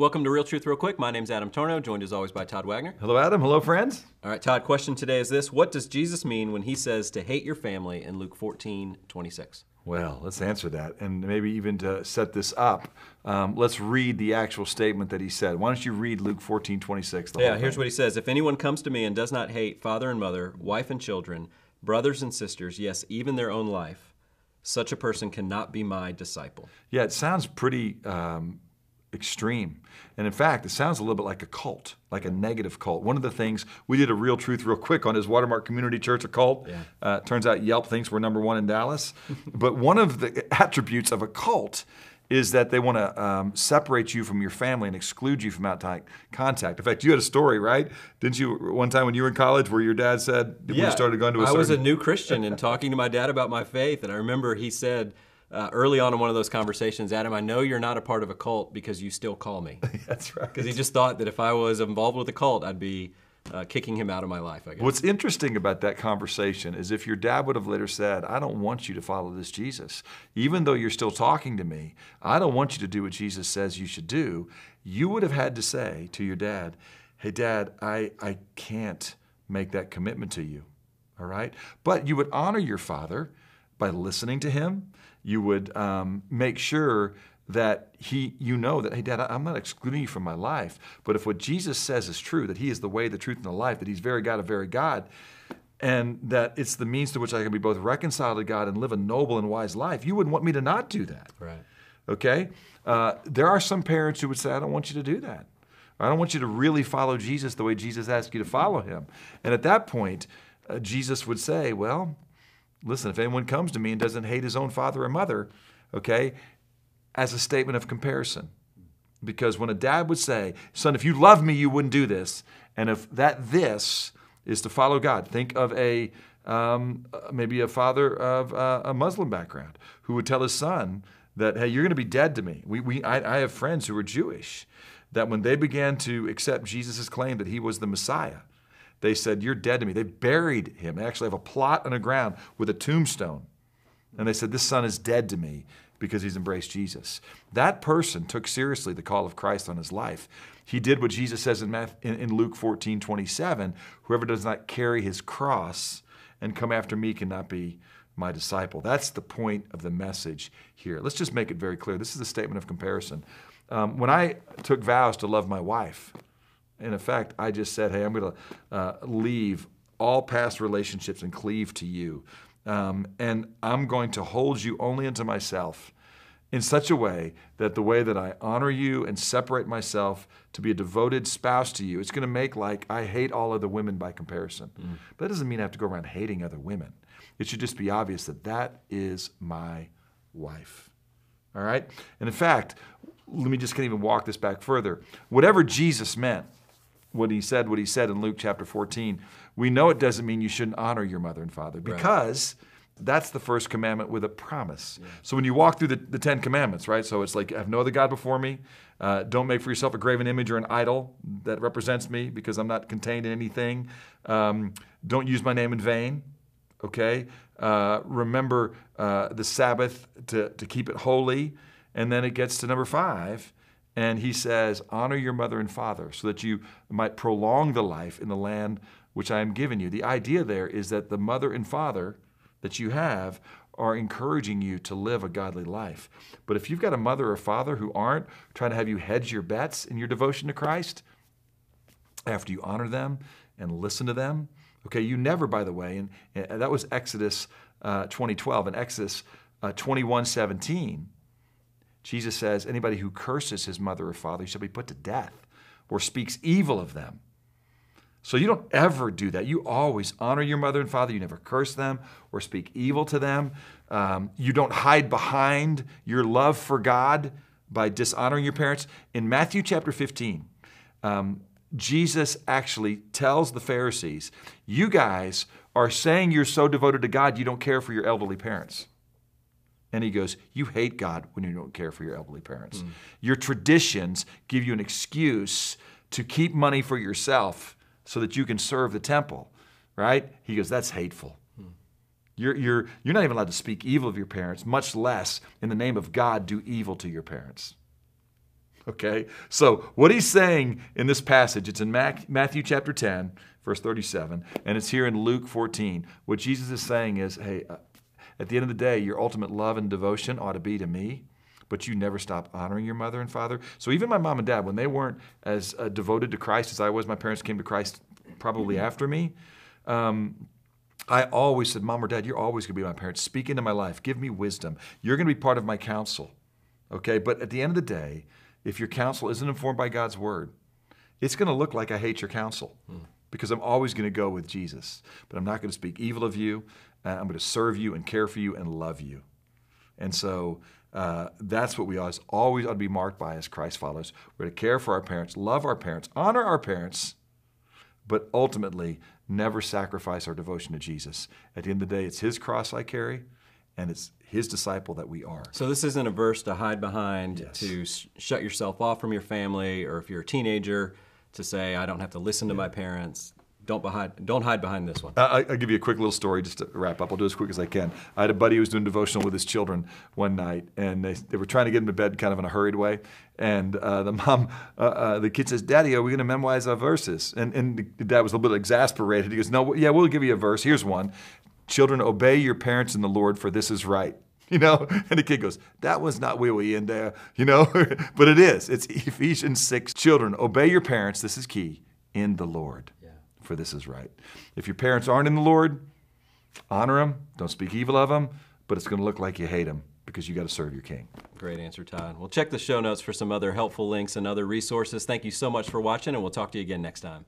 Welcome to Real Truth Real Quick. My name's Adam Tarnow, joined as always by Todd Wagner. Hello, Adam. Hello, friends. All right, Todd, question today is this What does Jesus mean when he says to hate your family in Luke 14 26? Well, let's answer that. And maybe even to set this up, um, let's read the actual statement that he said. Why don't you read Luke 14 26? Yeah, here's what he says If anyone comes to me and does not hate father and mother, wife and children, brothers and sisters, yes, even their own life, such a person cannot be my disciple. Yeah, it sounds pretty um, extreme. And in fact, it sounds a little bit like a cult, like a negative cult. One of the things we did a real truth real quick on his Watermark Community Church, a cult. Yeah. Uh, turns out Yelp thinks we're number one in Dallas. but one of the attributes of a cult is that they want to um, separate you from your family and exclude you from outside contact. In fact, you had a story, right? Didn't you one time when you were in college where your dad said yeah, when you started going to a I certain... was a new Christian and talking to my dad about my faith, and I remember he said uh, early on in one of those conversations, Adam, I know you're not a part of a cult because you still call me. That's right. Because he just thought that if I was involved with a cult, I'd be uh, kicking him out of my life, I guess. What's interesting about that conversation is if your dad would have later said, I don't want you to follow this Jesus, even though you're still talking to me, I don't want you to do what Jesus says you should do, you would have had to say to your dad, Hey, dad, I, I can't make that commitment to you. All right? But you would honor your father by listening to him. You would um, make sure that he, you know that, hey, Dad, I'm not excluding you from my life, but if what Jesus says is true, that He is the way, the truth, and the life, that He's very God of very God, and that it's the means to which I can be both reconciled to God and live a noble and wise life, you wouldn't want me to not do that. Right. Okay? Uh, there are some parents who would say, I don't want you to do that. I don't want you to really follow Jesus the way Jesus asked you to follow Him. And at that point, uh, Jesus would say, Well, listen, if anyone comes to me and doesn't hate his own father or mother, okay, as a statement of comparison. Because when a dad would say, son, if you love me, you wouldn't do this. And if that this is to follow God, think of a um, maybe a father of uh, a Muslim background who would tell his son that, hey, you're going to be dead to me. We, we, I, I have friends who are Jewish that when they began to accept Jesus' claim that he was the Messiah, they said, You're dead to me. They buried him. They actually have a plot on the ground with a tombstone. And they said, This son is dead to me because he's embraced Jesus. That person took seriously the call of Christ on his life. He did what Jesus says in, in Luke 14 27 Whoever does not carry his cross and come after me cannot be my disciple. That's the point of the message here. Let's just make it very clear. This is a statement of comparison. Um, when I took vows to love my wife, in effect, I just said, hey, I'm going to uh, leave all past relationships and cleave to you. Um, and I'm going to hold you only unto myself in such a way that the way that I honor you and separate myself to be a devoted spouse to you, it's going to make like I hate all other women by comparison. Mm. But that doesn't mean I have to go around hating other women. It should just be obvious that that is my wife. All right? And in fact, let me just of even walk this back further. Whatever Jesus meant, what he said, what he said in Luke chapter 14, we know it doesn't mean you shouldn't honor your mother and father because right. that's the first commandment with a promise. Yeah. So when you walk through the, the, Ten Commandments, right? So it's like, have no other God before me. Uh, don't make for yourself a graven image or an idol that represents me because I'm not contained in anything. Um, don't use my name in vain. Okay? Uh, remember uh, the Sabbath to, to keep it holy. And then it gets to number five and he says, Honor your mother and father so that you might prolong the life in the land which I am giving you. The idea there is that the mother and father that you have are encouraging you to live a godly life. But if you've got a mother or father who aren't trying to have you hedge your bets in your devotion to Christ, after you honor them and listen to them, okay, you never, by the way, and, and that was Exodus uh, 2012 and Exodus uh, 21 17 Jesus says, anybody who curses his mother or father shall be put to death or speaks evil of them. So you don't ever do that. You always honor your mother and father. You never curse them or speak evil to them. Um, you don't hide behind your love for God by dishonoring your parents. In Matthew chapter 15, um, Jesus actually tells the Pharisees, You guys are saying you're so devoted to God, you don't care for your elderly parents. And he goes, You hate God when you don't care for your elderly parents. Mm. Your traditions give you an excuse to keep money for yourself so that you can serve the temple, right? He goes, That's hateful. Mm. You're, you're, you're not even allowed to speak evil of your parents, much less in the name of God do evil to your parents. Okay? So, what he's saying in this passage, it's in Matthew chapter 10, verse 37, and it's here in Luke 14. What Jesus is saying is, hey, uh, at the end of the day, your ultimate love and devotion ought to be to me, but you never stop honoring your mother and father. So, even my mom and dad, when they weren't as uh, devoted to Christ as I was, my parents came to Christ probably after me. Um, I always said, Mom or Dad, you're always going to be my parents. Speak into my life. Give me wisdom. You're going to be part of my counsel. Okay? But at the end of the day, if your counsel isn't informed by God's word, it's going to look like I hate your counsel because I'm always going to go with Jesus. But I'm not going to speak evil of you. Uh, I'm going to serve you and care for you and love you. And so uh, that's what we always, always ought to be marked by as Christ followers. We're to care for our parents, love our parents, honor our parents, but ultimately never sacrifice our devotion to Jesus. At the end of the day, it's His cross I carry, and it's His disciple that we are. So this isn't a verse to hide behind, Yes. to sh- shut yourself off from your family, or if you're a teenager, to say I don't have to listen to my parents. Don't behind, don't hide behind this one. I- I- I'll give you a quick little story just to wrap up. I'll do it as quick as I can. I had a buddy who was doing devotional with his children one night, and they, they were trying to get him to bed kind of in a hurried way. And uh, the mom, uh, uh, the kid says, Daddy, are we going to memorize our verses? And, and the dad was a little bit exasperated. He goes, No, yeah, we'll give you a verse. Here's one Children, obey your parents in the Lord, for this is right. You know, and the kid goes, "That was not wee wee in there," you know, but it is. It's Ephesians six. Children, obey your parents. This is key in the Lord for this is right. If your parents aren't in the Lord, honor them, don't speak evil of them, but it's going to look like you hate them because you got to serve your king. Great answer, Todd. Well, check the show notes for some other helpful links and other resources. Thank you so much for watching, and we'll talk to you again next time.